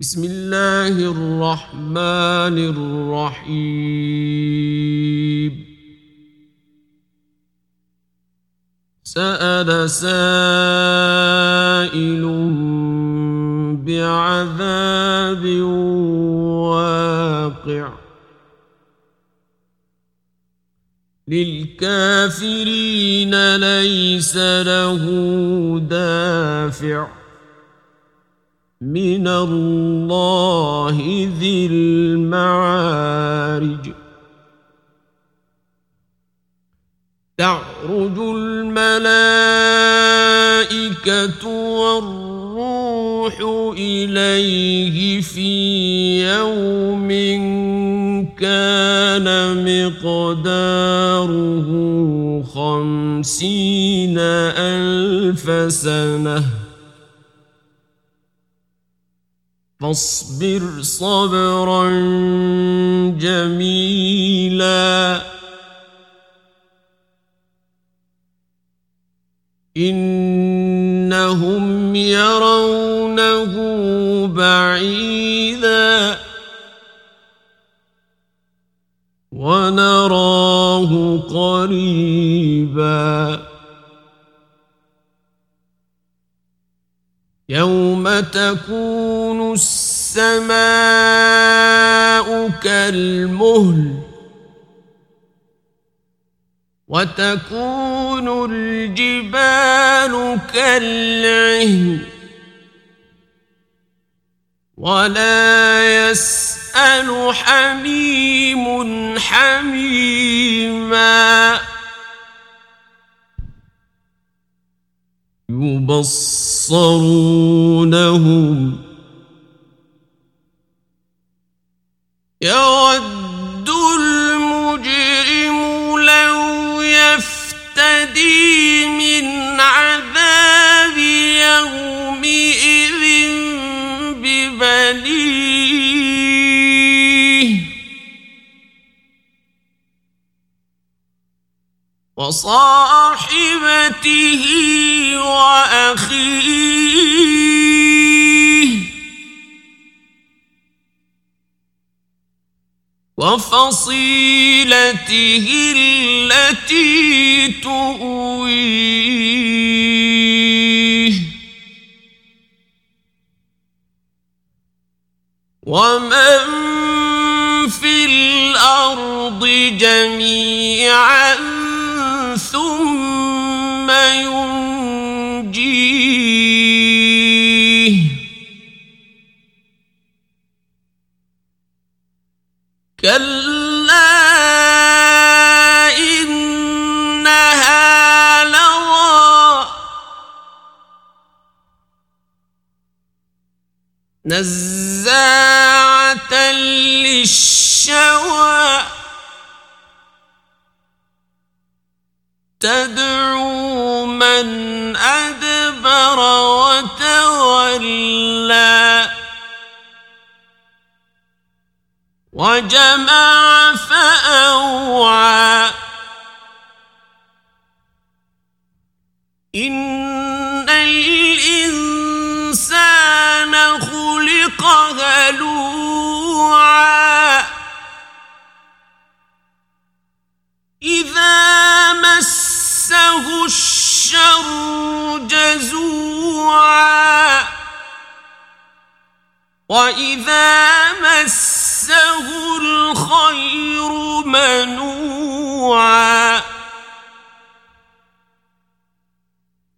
بسم الله الرحمن الرحيم. سأل سائل بعذاب واقع. للكافرين ليس له دافع. من الله ذي المعارج. تعرج الملائكة والروح إليه في يوم كان مقداره خمسين ألف سنة. فاصبر صبرا جميلا. إنهم يرونه بعيدا. ونراه قريبا. تكون السماء كالمهل وتكون الجبال كالعهن ولا يسأل حميم حميما يبصرونهم يود وصاحبته وأخيه. وفصيلته التي تؤويه. ومن في الأرض جميعا كلا إنها لظى نزاعة للشوى تدعو من أدبر وتولى وجمع فأوعى. إن الإنسان خلق هلوعا. إذا مسه الشر جزوعا. وإذا مسه الخير منوعا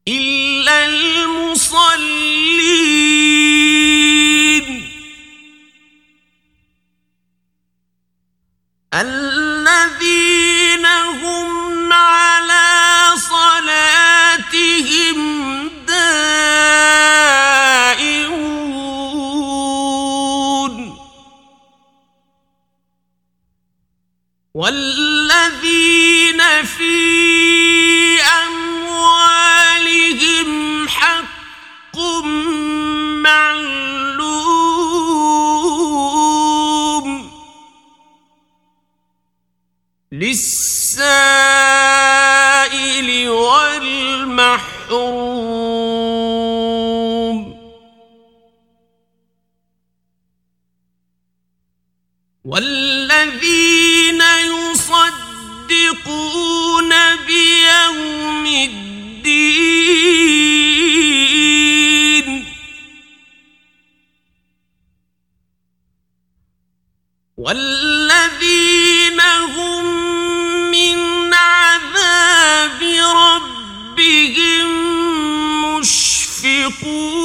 إلا المصلين. والذين يصدقون بيوم الدين. والذين هم من عذاب ربهم مشفقون.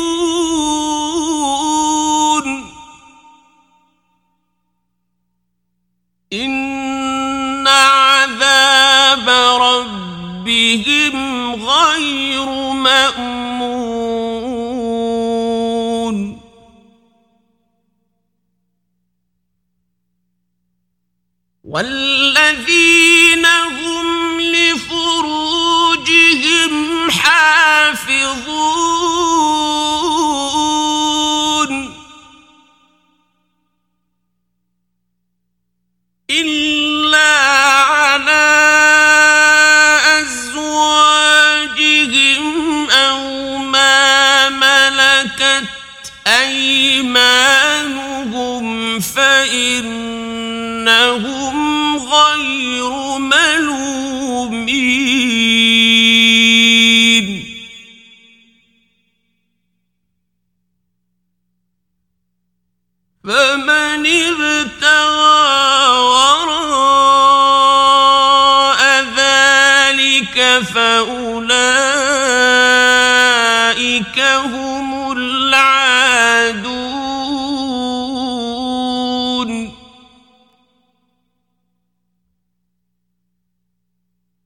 والذين ملومين فمن ابتغى وراء ذلك فأولئك هم العادون.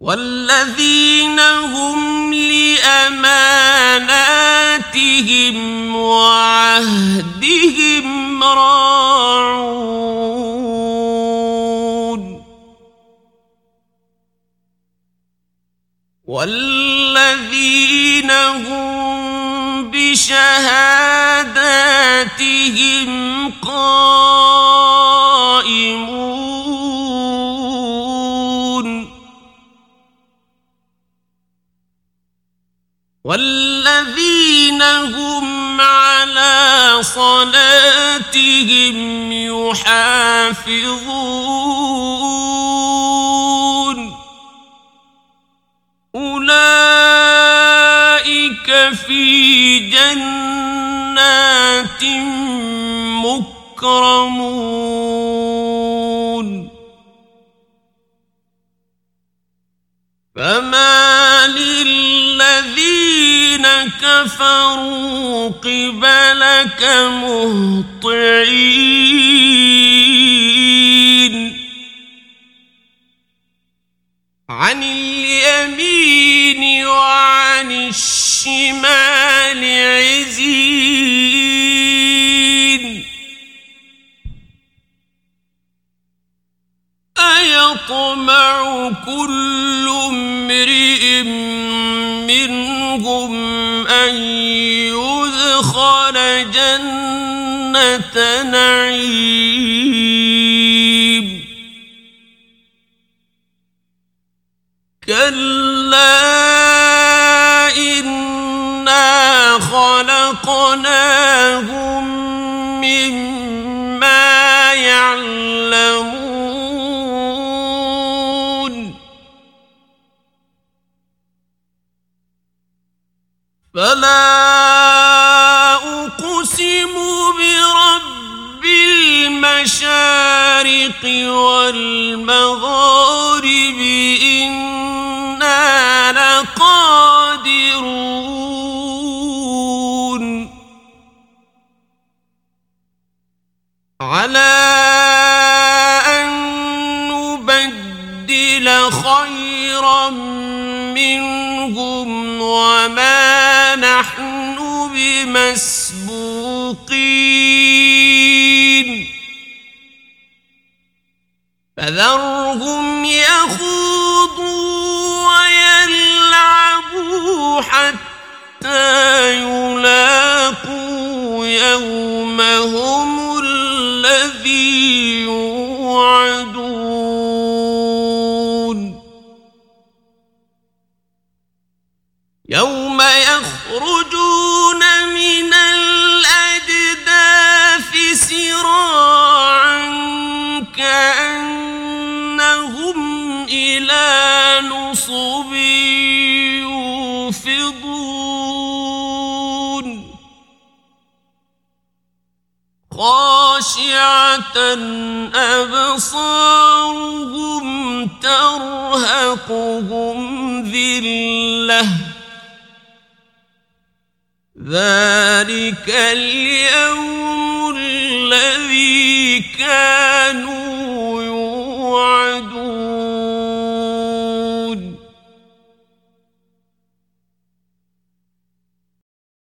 والذين هم لأماناتهم وعهدهم راعون. والذين هم بشهاداتهم قائمون والذين هم على صلاتهم يحافظون. أولئك في جنات مكرمون. فما كفروا قبلك مهطعين. عن اليمين وعن الشمال عزين. أيطمع كل امرئ يدخل جنة نعيم. كلا إنا خلقناهم المشارق والمغارب إنا لقادرون. على أن نبدل خيرا منهم وما نحن بمسبوقين فذرهم يخوضوا ويلعبوا حتى يلاقوا أبصارهم ترهقهم ذلة. ذلك اليوم الذي كانوا